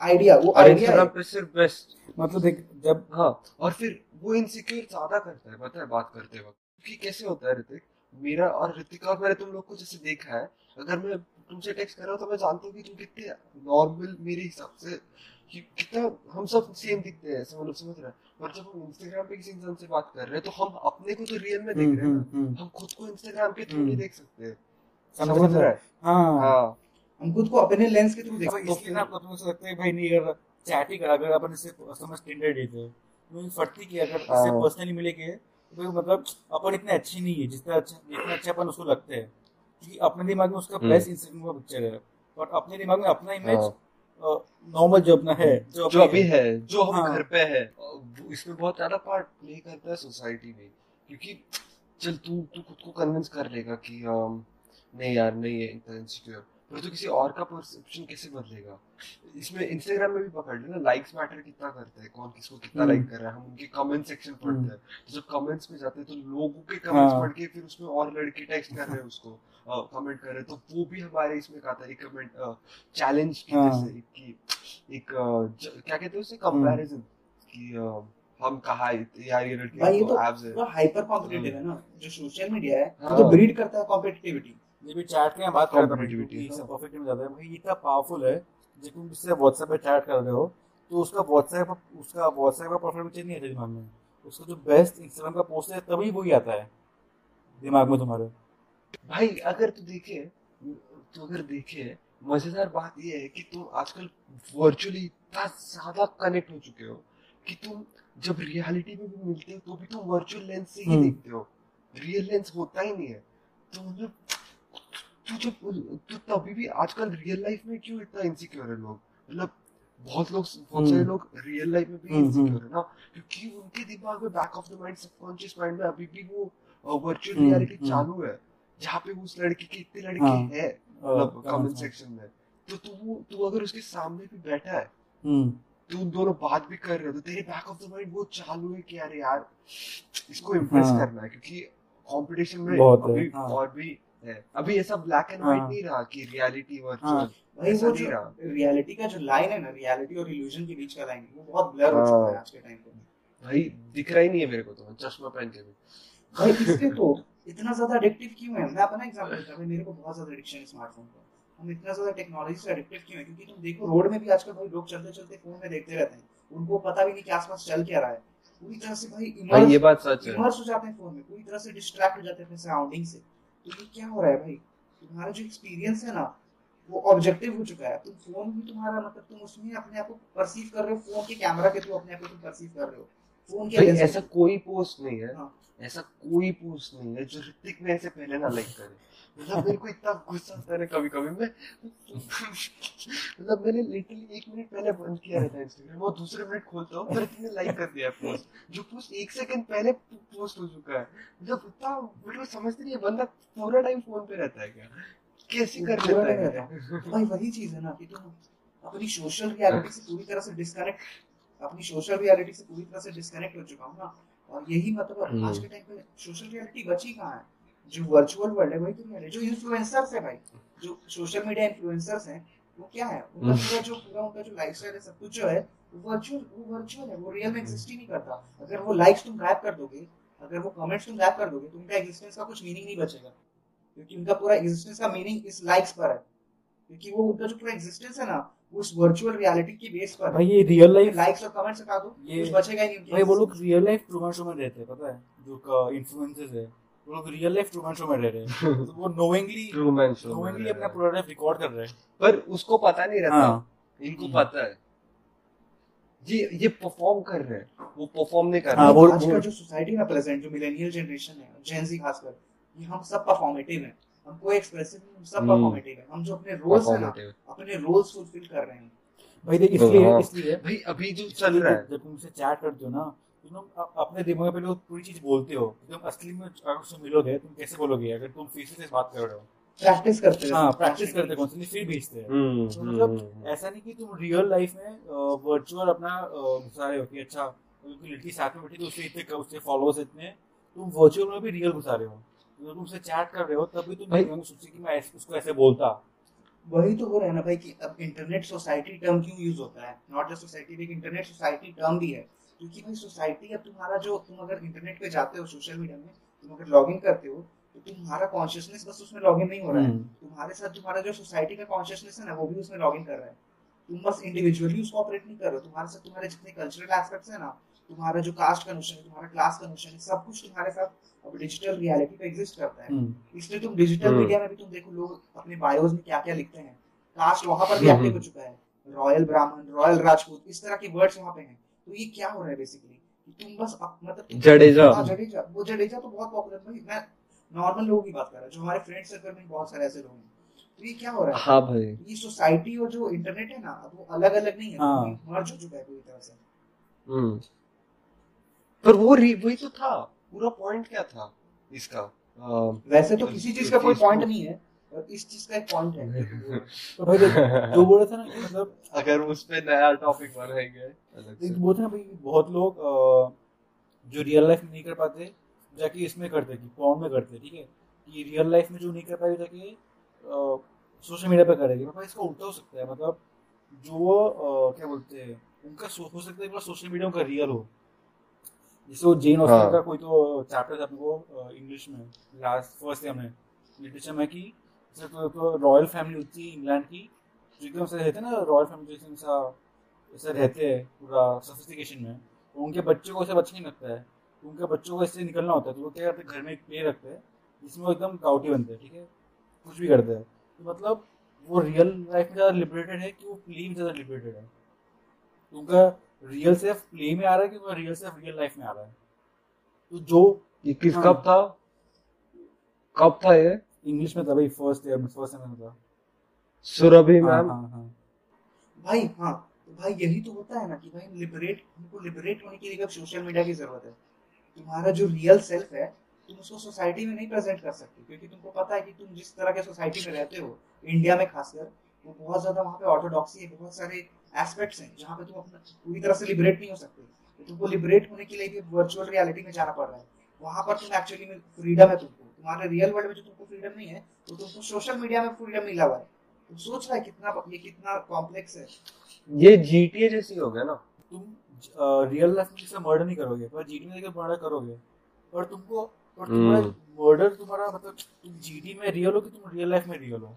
आइडिया वो आइडिया बेस्ट मतलब देख जब हाँ और फिर वो इनसिक्योर ज़्यादा करता है पता है बात करते वक्त। क्योंकि कैसे होता है ऋतिक? मेरा और ऋतिका और मैंने तुम लोग को जैसे देखा है अगर मैं तुमसे टेक्स्ट कर रहा हूँ तो मैं जानता हूँ कि तुम कितने नॉर्मल मेरे हिसाब से कि कितना हम सब सेम दिखते हैं ऐसे मतलब समझ रहे हैं। पर जब हम इंस्टाग्राम पे किसी इंसान से बात कर रहे हैं तो हम अपने को तो रियल में देख हम्म रहे हैं हम्म हम्म। हम खुद को इंस्टाग्राम के थ्रू हम्म। नहीं देख सकते। समझ रहा है? है। हाँ। हाँ। हम खुद को अपने लेंस के थ्रू तो देखते इसलिए ना आपको तुम्हें लगता है भाई नहीं अगर चैट ही करा अगर अपन इससे समझ टिंडर डेट है तो फटती की अगर इससे हाँ। पर्सनली मिलेंगे तो मतलब अपन इतने अच्छे नहीं है जितना अच्छा जितना अच्छा अपन उसको लगते हैं। क्योंकि अपने दिमाग में उसका हम्म। बेस्ट इंस्टाग्राम का पिक्चर है। और अपने दिमाग में अपना इमेज हाँ। नॉर्मल जो अपना है जो जो अभी है जो हम हाँ। घर पे है इसमें बहुत ज़्यादा पार्ट प्ले करता है सोसाइटी में क्योंकि चल तू तू खुद को कन्विंस कर लेगा कि नहीं यार नहीं है इतना इनसिक्योर पर तो किसी और का परसेप्शन कैसे बदलेगा इसमें इंस्टाग्राम में भी पकड़ लेना लाइक्स मैटर कितना करते हैं कौन किसको कितना हम्म। लाइक कर रहा है हम उनके कमेंट सेक्शन पढ़ते हम्म। हैं तो जब कमेंट्स में जाते हैं तो लोगों के कमेंट्स हाँ। पढ़ के फिर उसमें और लड़के टेक्स्ट कर रहे हैं उसको कमेंट कर रहे तो वो भी हमारे इसमें आता है एक कमेंट चैलेंज की हाँ। जैसे कि एक क्या कहते हैं उसे कंपैरिजन कि हम कहा यार ये लड़के भाई तो एब्स है। पूरा हाइपर कॉम्पिटिटिव है ना जो सोशल मीडिया है वो हाँ। तो ब्रीड करता है कॉम्पिटिटिविटी ये भी चैट के बात कर रहा था हाँ। परफेक्ट में जाता है। भाई ये इतना पावरफुल है जब तुम किसी से व्हाट्सएप पे चैट कर रहे हो तो उसका व्हाट्सएप उसका व्हाट्सएप का परफेक्ट पिक्चर नहीं आता दिमाग में। उसका जो बेस्ट इंस्टाग्राम का पोस्ट है तभी वही आता है दिमाग में तुम्हारे। भाई अगर तू देखे तो अगर देखे मज़ेदार बात यह है कि तुम आजकल वर्चुअली इतना ज़्यादा कनेक्ट हो चुके हो कि तुम जब रियलिटी में भी मिलते हो तो भी तुम वर्चुअल लेंस से ही हम्म। देखते हो रियल लेंस होता ही नहीं है तो मतलब तू जब तू तभी भी आजकल रियल लाइफ में क्यों इतना इनसिक्योर है लोग मतलब बहुत लोग बहुत सारे हम्म। लोग रियल लाइफ में भी हम्म, इनसिक्योर है ना क्योंकि उनके दिमाग में back of the mind subconscious mind में अभी भी वो वर्चुअल हम्म, रियलिटी हम्म। चालू है जहाँ पे उस लड़की के इतने लड़के हाँ। हैं मतलब कमेंट सेक्शन में तो तू तू अगर उसके सामने भी बैठा है तुम दोनों बात भी कर रहे हो तो तेरे बैक ऑफ़ द माइंड वो चालू है कि अरे यार इसको इम्प्रेस हाँ। करना है क्योंकि कंपटीशन में अभी हाँ। और भी है अभी ऐसा ब्लैक एंड व्हाइट हाँ। नहीं रहा कि रियलिटी हाँ। वर्चुअल ऐसा वो नहीं रहा। रियलिटी का जो लाइन है ना रियलिटी और इल्यूजन के बीच का लाइन वो बहुत ब्लर हो चुका है हाँ। आज के टाइम पे भाई दिख रहा ही नहीं है मेरे को तो चश्मा पहन के भी भाई इसलिए तो इतना ज़्यादा एडिक्टिव क्यों है? मैं अपना एग्जांपल देता हूँ मेरे को बहुत ज़्यादा एडिक्शन है स्मार्टफ़ोन का हम इतना ज़्यादा टेक्नोलॉजी से एडिक्टिव क्यों है? क्योंकि तुम देखो रोड में भी आजकल भाई लोग चलते चलते फ़ोन में देखते रहते हैं। उनको पता भी नहीं कि आसपास चल क्या रहा है। पूरी तरह से भाई भाई ये बात सच है। इमर्स हो जाते हैं फ़ोन में। पूरी तरह से डिस्ट्रैक्ट हो जाते हैं अपने सराउंडिंग से। तो ये क्या हो रहा है भाई? तुम्हारा जो एक्सपीरियंस है ना वो ऑब्जेक्टिव हो चुका है। तुम फ़ोन भी तुम्हारा मतलब तुम उसमें अपने आप को परसीव कर रहे हो फ़ोन के कैमरा के थ्रू अपने आप को तुम परसीव कर रहे हो। फ़ोन के ऐसा कोई पोस्ट नहीं है। हाँ। ऐसा कोई पोस्ट नहीं है, जो ऋतिक ने ऐसे पहले ना लाइक करे। मतलब मेरे को इतना गुस्सा आता है कभी कभी मैं मतलब मैंने लिटरली एक मिनट पहले बंद किया रहता है इंस्टाग्राम और दूसरे मिनट खोलता हूँ ऋतिक ने लाइक कर दिया पोस्ट जो पोस्ट एक सेकंड पहले पोस्ट हो चुका है। मतलब इतना, मेरे को समझ नहीं है, बंदा पूरा टाइम फ़ोन पे रहता है क्या? कैसे कर पूरा लेता है भाई वही चीज़ है ना, कि तुम अपनी सोशल रियलिटी से पूरी तरह से डिस्कनेक्ट अपनी सोशल रियलिटी से पूरी तरह से डिस्कनेक्ट हो चुका हूँ ना। और यही मतलब हम्म। आज के टाइम पे सोशल रियलिटी बची कहाँ है? जो वर्चुअल वर्ल्ड है वही तो है। जो इन्फ्लुएंसर्स है भाई जो सोशल मीडिया इन्फ्लुएंसर्स हैं वो क्या है? उनका हम्म। पूरा जो पूरा उनका जो लाइफस्टाइल है सब कुछ जो है वो वर्चुअल वो वर्चुअल है वो रियल में एग्जिस्ट ही नहीं करता। अगर वो लाइक्स तुम गायब कर दोगे अगर वो कमेंट्स तुम गायब कर दोगे तो उनका एग्जिस्टेंस का कुछ मीनिंग नहीं बचेगा। क्योंकि उनका पूरा एग्जिस्टेंस का मीनिंग इस लाइक्स पर है। क्योंकि वो उनका जो पूरा एग्जिस्टेंस है ना उस वर्चुअल रियलिटी के बेस पर। भाई ये रियल लाइफ लाइक्स और कमेंट्स हटा दो। ये- कुछ बचेगा ही नहीं भाई वो लोग रियल लाइफ ट्रूमन शो में रहते हैं पता है? जो इन्फ्लुएंसर्स है वो लोग रियल लाइफ ट्रूमन शो में रह रहे हैं। तो वो नोइंगली ट्रूमैन शो नोइंगली अपना पूरा लाइफ रिकॉर्ड कर रहे हैं। पर उसको पता नहीं रहता। हाँ। इनको। पता है। ये ये परफॉर्म कर रहे हैं। वो परफॉर्म नहीं कर हाँ, रहे। वो- आज का जो सोसाइटी में प्रेजेंट जो मिलेनियल जनरेशन है जेंजी खासकर ये हम सब परफॉर्मेटिव हैं। हम कोई एक्सप्रेसिव हम सब हम्म। परफॉर्मेटिव हैं। हम जो अपने रोल्स है ना अपने रोल्स फुलफिल कर रहे हैं। भाई देख इसलिए हाँ। इसलिए भाई अभी जो चल रहा है। जब तुम उनसे चैट करते हो ना तो तुम अपने दिमाग में पहले वो पूरी चीज़ बोलते हो। तुम असली में अगर उससे मिलोगे तुम कैसे बोलोगे? अगर तुम फेस टू फेस बात कर रहे हो। प्रैक्टिस करते हैं हाँ प्रैक्टिस करते हो कॉन्स्टेंटली फिर भेजते हैं हम्म, तो हम्म, मतलब हम्म, ऐसा नहीं कि तुम रियल लाइफ में वर्चुअल अपना घुसा रहे हो कि अच्छा क्योंकि लड़की साथ में बैठी तो उससे इतने उससे फॉलोअर्स इतने तुम वर्चुअल में भी रियल घुसा रहे हो। तो चैट कर रहे हो तब भी तुम भाई- सोचे कि मैं उसको ऐसे बोलता। वही तो हो रहा है ना भाई कि अब इंटरनेट सोसाइटी टर्म क्यों यूज़ होता है? नॉट जस्ट सोसाइटी लेकिन इंटरनेट सोसाइटी टर्म भी है। क्योंकि भाई सोसाइटी अब तुम्हारा जो तुम अगर इंटरनेट पे जाते हो सोशल मीडिया में तुम अगर लॉग इन करते हो तो तुम्हारा कॉन्शियसनेस बस उसमें लॉग इन नहीं हो रहा है। हम्म। तुम्हारे साथ तुम्हारा जो सोसाइटी का कॉन्शियसनेस है ना वो भी उसमें लॉग इन कर रहा है। तुम बस इंडिविजुअली उसको ऑपरेट नहीं कर रहे हो। तुम्हारे साथ तुम्हारे जितने कल्चरल एस्पेक्ट्स है ना तुम्हारा जो कास्ट का नोशन है तुम्हारा क्लास का नोशन है सब कुछ तुम्हारे साथ अब डिजिटल रियलिटी पे एग्जिस्ट करता है। हम्म। इसलिए तुम डिजिटल हम्म। मीडिया में भी तुम देखो लोग अपने बायोज में क्या क्या लिखते हैं। कास्ट वहाँ पर भी हम्म, एक्टिव हो हम्म। चुका है। रॉयल ब्राह्मण रॉयल राजपूत इस तरह के वर्ड्स वहाँ पे हैं। तो ये क्या हो रहा है बेसिकली तुम बस मतलब जडेजा। हाँ, जडेजा। वो जडेजा तो बहुत पॉपुलर भाई मैं नॉर्मल लोगों की बात कर रहा हूँ जो हमारे फ्रेंड सर्कल में बहुत सारे ऐसे लोग हैं। तो ये क्या हो रहा है? हाँ भाई। ये सोसाइटी और जो इंटरनेट है ना अब वो अलग अलग नहीं है। हाँ। मर्ज हो चुका है पूरी तरह से। हम्म। पर वो री- वही तो था पूरा पॉइंट क्या था इसका? अम, वैसे तो किसी चीज़ का कोई पॉइंट नहीं है और इस चीज़ का एक पॉइंट है। तो भाई देख जो बोल रहा था ना मतलब अगर उस पे नया टॉपिक बनाएँगे अलग से। एक बोलते हैं ना भाई बहुत लोग जो रियल लाइफ में नहीं कर पाते जाके इसमें करते कि पॉन में करते ठीक है? कि रियल लाइफ में जो नहीं कर पाए जाके सोशल मीडिया पे करेंगे। भाई इसका उल्टा हो सकता है मतलब जो क्या बोलते हैं उनका हो सकता है कि सोशल मीडिया उनका रियल हो। जैसे वो जेन ऑस्टन हाँ। का कोई तो चैप्टर था अपने को इंग्लिश में लास्ट फ़र्स्ट ईयर में। लिटरेचर में कि जैसे तो, तो रॉयल फैमिली होती है इंग्लैंड की जो एकदम से रहते हैं ना रॉयल फैमिली जैसे ऐसा ऐसा रहते हैं पूरा सोफिस्टिकेशन में। तो उनके बच्चों को ऐसा अच्छा नहीं लगता है। तो उनके बच्चों को इससे निकलना होता है तो वो क्या करते हैं घर में एक प्ले रखते हैं जिसमें वो एकदम काउटी बनते हैं ठीक है? कुछ भी करते हैं। तो मतलब वो रियल लाइफ में ज़्यादा लिबरेटेड है कि वो प्ले में ज़्यादा लिबरेटेड है? तो उनका रियल सेल्फ प्ले में आ रहा है कि रियल सेल्फ रियल लाइफ में आ रहा है? तो जो ये किस हाँ। कब था? कब था ये? इंग्लिश में था भाई फ़र्स्ट ईयर में फ़र्स्ट ईयर में था। सुरभि हाँ मैम? हाँ हाँ। भाई हाँ तो भाई यही तो होता है ना कि भाई लिबरेट हमको लिबरेट होने के लिए अब सोशल मीडिया की ज़रूरत है। तुम्हारा जो रियल सेल्फ है तुम उसको सोसाइटी में नहीं प्रेजेंट कर सकते क्योंकि तुमको पता है कि तुम जिस तरह के सोसाइटी में रहते हो इंडिया में खासकर वो बहुत ज़्यादा वहाँ पे ऑर्थोडॉक्सी है बहुत सारे एस्पेक्ट्स हैं जहाँ पे तुम अपना पूरी तरह से लिबरेट नहीं हो सकते। तो तुमको लिबरेट होने के लिए भी वर्चुअल रियलिटी में जाना पड़ रहा है। वहाँ पर तुम एक्चुअली में फ्रीडम है तुमको। तुम्हारे रियल वर्ल्ड में जो तुमको फ्रीडम नहीं है तो तुमको सोशल मीडिया में फ्रीडम मिला हुआ है। तुम सोच रहा है कितना ये कितना कॉम्प्लेक्स है। ये जीटीए जैसी हो गया ना। तुम रियल लाइफ में जैसे मर्डर नहीं करोगे पर जीटी में मर्डर करोगे। पर तुमको पर तुम्हारा हम्म। मर्डर तुम्हारा मतलब तुम जीटी में रियल हो कि तुम रियल लाइफ में रियल हो?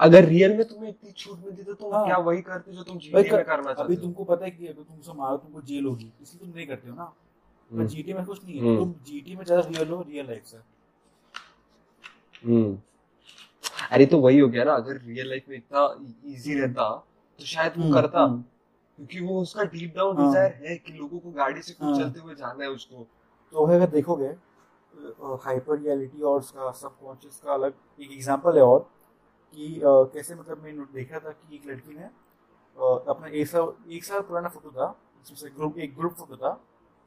अगर रियल में तुम्हें इतनी छूट मिलती तो तुम हाँ। क्या वही करते जो तुम जीटीए में करना चाहते हो तुमको पता है कि अगर तुमसे मारो तुमको जेल होगी इसलिए तुम नहीं करते हो ना पर हम्म, जीटी में कुछ नहीं है हम्म। तुम जीटी में ज़्यादा रियल हो रियल लाइफ से हम्म अरे तो वही हो गया ना अगर रियल लाइफ में इतना इजी रहता तो शायद वो हम्म, करता हम्म। क्योंकि वो उसका डीप डाउन। डिज़ायर है कि लोगों को गाड़ी से खुद हाँ। चलते हुए जाना है उसको तो अगर देखोगे हाइपर रियलिटी और उसका सबकॉन्शियस का अलग एक एग्जांपल है और कि अ, कैसे मतलब मैंने देख रहा था कि एक लड़की ने अ, अपना एक साल एक साल पुराना फ़ोटो था जिसमें ग्रुप एक ग्रुप फ़ोटो था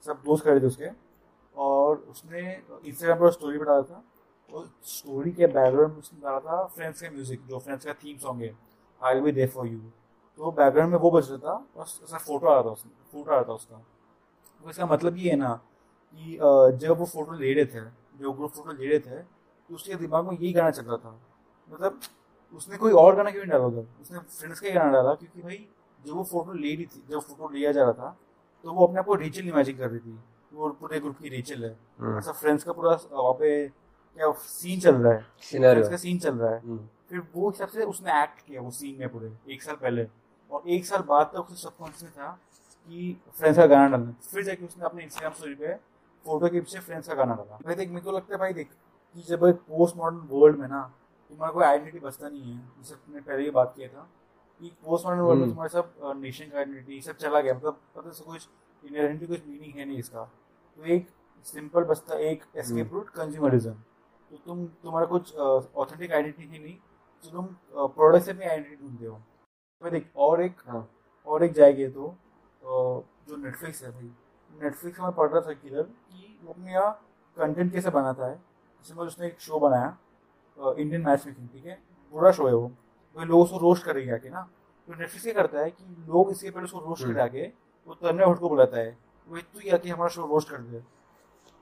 सब दोस्त खड़े थे उसके और उसने इंस्टाग्राम पर स्टोरी डाला था और स्टोरी के बैकग्राउंड में उसने डाला था फ्रेंड्स का म्यूज़िक जो फ्रेंड्स का थीम सॉन्ग है I will be there for you तो बैकग्राउंड में वो बज रहा था और उसका फ़ोटो आ रहा था उसमें फ़ोटो आ रहा था उसका। तो इसका मतलब ये है ना कि जब वो फ़ोटो ले रहे थे जो ग्रुप फ़ोटो ले रहे थे तो उसके दिमाग में यही गाना चल रहा था मतलब उसने कोई और गाना क्यों नहीं डाला उधर? उसने फ्रेंड्स का ही गाना डाला क्योंकि भाई जब वो फ़ोटो ले रही थी जब फ़ोटो लिया जा रहा था तो वो अपने आप को रेचल इमेजिन कर रही थी वो पूरे ग्रुप की रेचल है। हम्म, ऐसा फ्रेंड्स का पूरा वहाँ पे क्या सीन चल रहा है. फ्रेंड्स का सीन चल रहा है। हम्म, फिर वो हिसाब से उसने एक्ट किया वो सीन में पूरे एक साल पहले। और एक साल बाद तक उसे सबकॉन्शियस में था कि फ्रेंड्स का गाना डालना। फिर जाके उसने अपने इंस्टाग्राम स्टोरी पे फ़ोटो के पीछे फ्रेंड्स का गाना डाला। भाई देख मेरे को लगता है भाई देख कि जब एक पोस्ट मॉडर्न वर्ल्ड में ना तुम्हारा कोई आइडेंटिटी बचता नहीं है। जैसे तुमने पहले ही बात किया था कि पोस्ट मॉडर्न वर्ल्ड में हम्म। तुम्हारे सब नेशन का आइडेंटिटी सब चला गया। मतलब पता से कुछ इनहेरेंटली कुछ मीनिंग है नहीं इसका। तो एक सिंपल बचता एक एस्केप रूट कंज्यूमरिज्म तो तुम तुम्हारा कुछ ऑथेंटिक आइडेंटिटी है नहीं तो तुम प्रोडक्ट से भी आइडेंटिटी ढूंढते हो। भाई देख और एक हाँ। और एक जाएगी तो जो नेटफ्लिक्स है भाई। नेटफ्लिक्स में पढ़ रहा था किधर कि वो अपने यहाँ कंटेंट कैसे बनाता है। जैसे उसने एक शो बनाया इंडियन मैच मेकिंग ठीक है? बुरा शो है वो। वो लोग उसको रोस्ट करेंगे आके ना? तो नेटफ्लिक्स क्या करता है कि लोग इसके पहले उसको रोस्ट। करे आके वो तन्मय भट्ट को बुलाता है। वो तू ही आके हमारा शो रोस्ट कर दे।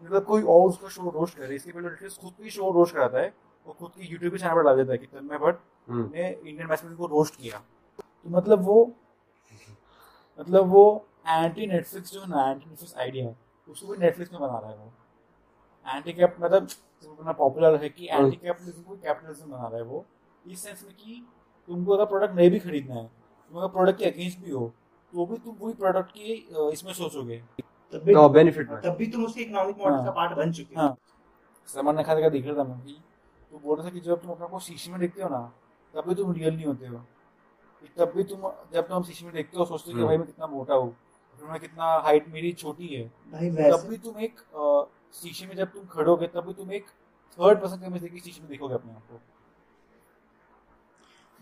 मतलब कोई और उसका शो रोस्ट करे। इसके पहले नेटफ्लिक्स खुद भी शो रोस्ट कराता है वो खुद की यूट्यूब चैनल पर डाल देता है कि तन्मय भट्ट हम्म, ने इंडियन बैट्समैन को रोस्ट किया। तो मतलब वो मतलब वो एंटी नेटफ्लिक्स जो है ना एंटी नेटफ्लिक्स आइडिया उसको भी नेटफ्लिक्स में बना रहा है वो। एंटी कैप मतलब इतना पॉपुलर है कि एंटी कैपिटलिज्म को कैपिटलिज्म बना रहा है वो। इस सेंस में कि तुमको अगर प्रोडक्ट नहीं भी खरीदना है तुम अगर प्रोडक्ट के अगेंस्ट भी हो तो भी तुम वही प्रोडक्ट की इसमें सोचोगे। तब भी बेनिफिट तब भी तुम उसके इकोनॉमिक मॉडल हाँ। का पार्ट बन चुके हो। हाँ। सलमान ने खाने का दिख रहा था मैं कि तो बोल रहा था कि जब तुम अपने को शीशे में देखते हो ना तब भी तुम रियल नहीं होते हो। तब भी तुम जब तुम शीशे में देखते हो सोचते हो कि। भाई मैं कितना मोटा हूँ मैं कितना हाइट मेरी छोटी है भाई तब भी तुम एक शीशे में जब तुम खड़ोगे तब भी तुम एक थर्ड पर्सन के देख शीशे में देखोगे अपने आप को।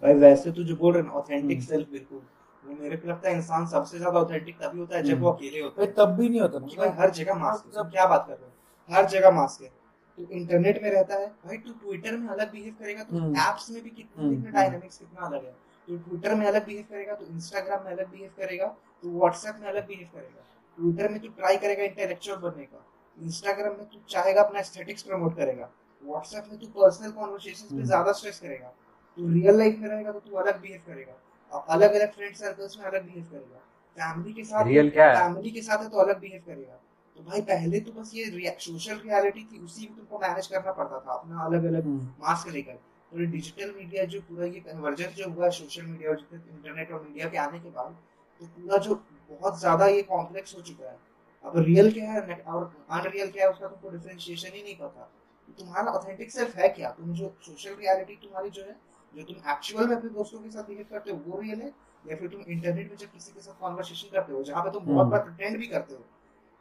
भाई वैसे तो जो बोल रहे हैं ऑथेंटिक हम्म। सेल्फ बिल्कुल। वो मेरे को लगता है इंसान सबसे ज़्यादा ऑथेंटिक तभी होता है जब हम्म। वो अकेले होता है। तब भी नहीं होता भाई मतलब हर जगह मास्क है तुम क्या बात कर रहे हो? हर जगह मास्क है। तो इंटरनेट में रहता है भाई तू ट्विटर में अलग बिहेव करेगा तो हम्म। एप्स में भी कितने हम्म, हम्म। डायनामिक्स कितना अलग है। तो ट्विटर में अलग बिहेव करेगा तो इंस्टाग्राम में अलग बिहेव करेगा तो व्हाट्सएप में अलग बिहेव करेगा। ट्विटर में तू ट्राई करेगा इंटेलेक्चुअल बनने का। इंस्टाग्राम में तू चाहेगा अपना एस्थेटिक्स प्रमोट करेगा। व्हाट्सएप में तू पर्सनल कॉन्वर्सेशंस पे हम्म। ज़्यादा स्ट्रेस करेगा। तू रियल लाइफ में रहेगा तो तू अलग बिहेव करेगा। और अलग अलग फ्रेंड सर्कल्स में अलग बिहेव करेगा। फैमिली के साथ Real क्या है? फैमिली के साथ है तो अलग बिहेव करेगा। तो भाई पहले तो बस ये सोशल रियलिटी थी उसी में तुमको मैनेज करना पड़ता था अपना अलग अलग हम्म, मास्क लेकर। और डिजिटल मीडिया जो पूरा ये कन्वर्जन जो हुआ सोशल मीडिया और इंटरनेट और मीडिया के आने के बाद तो पूरा जो बहुत ज़्यादा ये कॉम्प्लेक्स हो चुका है। अब रियल क्या है? और अनरियल क्या है? उसका तुमको डिफरेंशिएशन ही नहीं पता तुम्हारा ऑथेंटिक सेल्फ है क्या? तुम जो सोशल रियलिटी तुम्हारी जो है जो तुम एक्चुअल में अपने दोस्तों के साथ बिहेव करते हो वो रियल है? या फिर तुम इंटरनेट में जब किसी के साथ कॉन्वर्सेशन करते हो जहाँ पे तुम बहुत हम्म। बार प्रिटेंड भी करते हो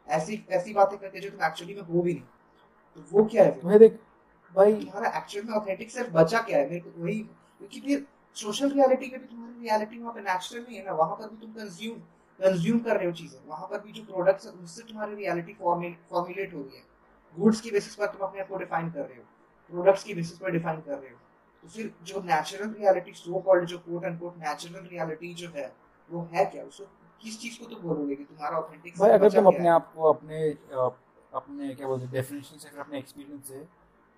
ऐसी ऐसी बातें करके जो तुम एक्चुअली में हो भी नहीं। तो वो क्या है भाई देख भाई तुम्हारा एक्चुअल में ऑथेंटिक सेल्फ बचा क्या है? मेरे को वही क्योंकि फिर सोशल रियलिटी में भी तुम्हारी रियलिटी वहाँ पे नेचुरल नहीं है ना वहाँ पर भी तुम कंज्यूम कंज्यूम कर रहे हो चीज़ें वहाँ पर भी जो प्रोडक्ट्स है उससे तुम्हारी रियलिटी फॉर्मुलेट हो रही है। गुड्स की बेसिस पर तुम अपने आप को डिफाइन कर रहे हो प्रोडक्ट्स की बेसिस पर डिफाइन कर रहे हो। तो फिर जो नेचुरल रियलिटी सो कॉल्ड जो quote and quote natural reality जो है वो है क्या? उसको किस चीज़ को तुम बोलोगे कि तुम्हारा ऑथेंटिक भाई अगर तुम अपने आप को अपने अपने क्या बोलते हैं डेफिनेशन से फिर अपने एक्सपीरियंस से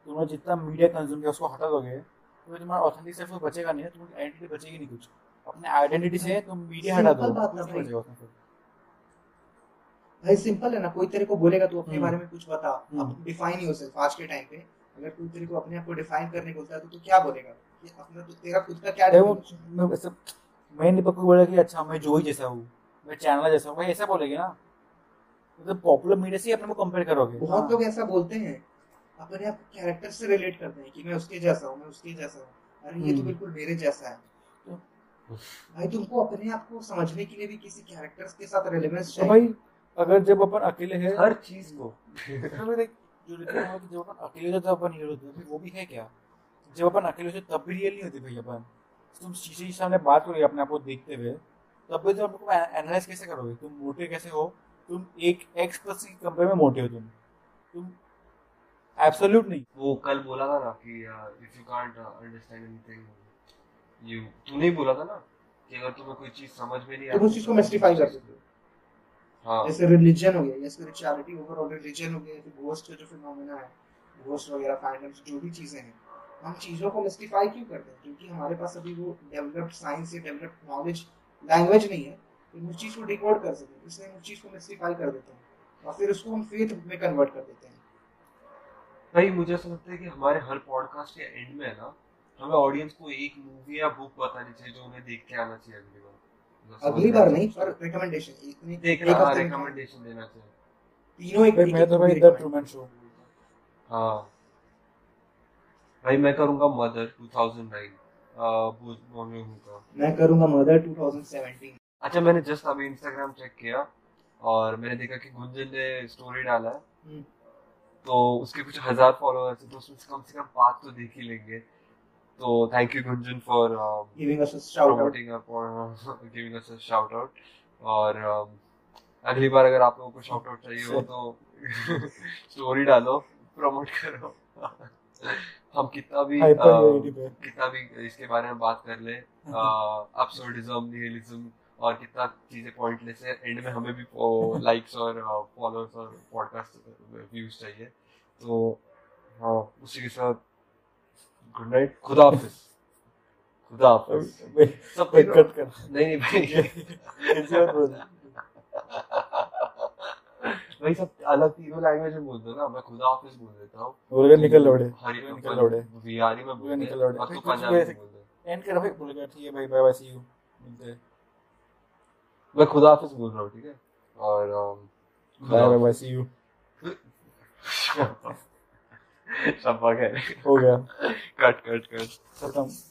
तुम्हें जितना मीडिया कंज्यूम किया उसको हटा दोगे तो तुम्हारा ऑथेंटिक सेल्फ तो बचेगा नहीं तुम्हारी आइडेंटिटी बचेगी नहीं कुछ। अपने आइडेंटिटी से तुम मीडिया हटा दो बात भाई। सिंपल है ना कोई तेरे को बोलेगा तू अपने हम्म। बारे में कुछ बता हम्म। अब डिफाइन ही हो योरसेल्फ आज के टाइम पे अगर कोई तेरे को अपने आप को डिफाइन करने को बोलता है तो तू क्या बोलेगा ये अपना तो तेरा खुद का क्या? मैं वैसे मैं नहीं पक्का बोला कि अच्छा मैं जो ही जैसा हूँ मैं चैनल जैसा हूँ भाई ऐसा बोलेगे ना मतलब पॉपुलर मीडिया से ही अपने को कंपेयर करोगे बहुत हाँ। लोग ऐसा बोलते हैं अपने आप कैरेक्टर से रिलेट करते हैं कि मैं उसके जैसा हूँ मैं उसके जैसा हूँ अरे ये तो हम्म। बिल्कुल मेरे जैसा है तो- भाई तुमको अपने आप को समझने के लिए भी किसी कैरेक्टर्स के साथ रिलेवेंस तो चाहिए। भाई अगर जब अपन अकेले हैं हर चीज़ को। जो जब अपन अकेले होते अपन रियल होते वो भी है क्या? जब अपन अकेले होते तब भी रियल नहीं होते भाई अपन। तुम शीशे के सामने बात करोगे अपने आप को देखते हुए तब भी तो आपको एनालाइज कैसे करोगे? तुम मोटे कैसे हो? तुम एक एक्स प्लस की कंपेयर में मोटे हो तुम। तुम एब्सोल्यूट नहीं। वो कल बोला था ना कि if you can't understand anything you तूने ही बोला था ना कि अगर तुम्हें कोई चीज़ समझ में नहीं तुम उस चीज़ को मिस्टिफाई कर सकते हो। हाँ। जैसे रिलीजन हो गया या स्पिरिचुअलिटी ओवरऑल रिलीजन हो गया फिर घोस्ट का जो फिनोमेना है घोस्ट वगैरह फैंडम्स जो भी चीज़ें हैं हम चीज़ों को मिस्टिफाई क्यों करते हैं? क्योंकि हमारे पास अभी वो डेवलप्ड साइंस या डेवलप्ड नॉलेज लैंग्वेज नहीं है कि उस चीज़ को डिकोड कर सकें इसलिए हम उस चीज़ को मिस्टिफाई कर देते हैं और फिर उसको हम फेथ में कन्वर्ट कर देते हैं। भाई मुझे ऐसा लगता है कि हमारे हर पॉडकास्ट के एंड में है ना हमें ऑडियंस को एक मूवी या बुक बतानी चाहिए जो उन्हें देख के आना चाहिए अगली बार। अगली बार नहीं पर रिकमेंडेशन एक नहीं एक हफ़्ते रिकमेंडेशन देना चाहिए। तीनों एक भाई मैं तो भाई द ट्रूमैन शो हाँ। भाई मैं करूँगा मदर 2009 बुज मोन्यो का मैं करूँगा मदर 2017 अच्छा मैंने जस्ट अभी इंस्टाग्राम चेक किया और मैंने देखा कि गुंजन ने स्टोरी डाला है। हम्म। तो उसके कुछ हज़ार फॉलोअर्स हैं तो उसमें से कम से कम पाँच तो देख ही लेंगे। तो thank you Gunjan for giving us a shout out promoting our for giving us a shout out और um, अगली बार अगर आप लोगों को शाउट आउट चाहिए हो तो स्टोरी डालो प्रमोट करो। हम कितना भी uh, कितना भी इसके बारे में बात कर ले अब्सर्डिज्म निहिलिज्म और कितना चीज़ें पॉइंटलेस है एंड में हमें भी लाइक्स और फॉलोअर्स और पॉडकास्ट व्यूज़ चाहिए। तो हाँ उसी के साथ गुड नाइट खुदा हाफिज। खुदा हाफिज। सब कट कर नहीं नहीं भाई. भाई सब अलग तीनों लैंग्वेज में बोल दो ना मैं खुदा हाफिज बोल देता हूँ। बोलेगा निकल लौड़े। हरी निकल लौड़े। बिहारी में बोल निकल लौड़े। और तू पंजाबी में बोल दे। एंड कर भाई बोलेगा ठीक है भाई बाय बाय सी यू मिलते हैं। मैं खुदा हाफिज बोल रहा हूँ ठीक है? और बाय। बाय सी यू रहे हो गया। कट कट कट खत्म।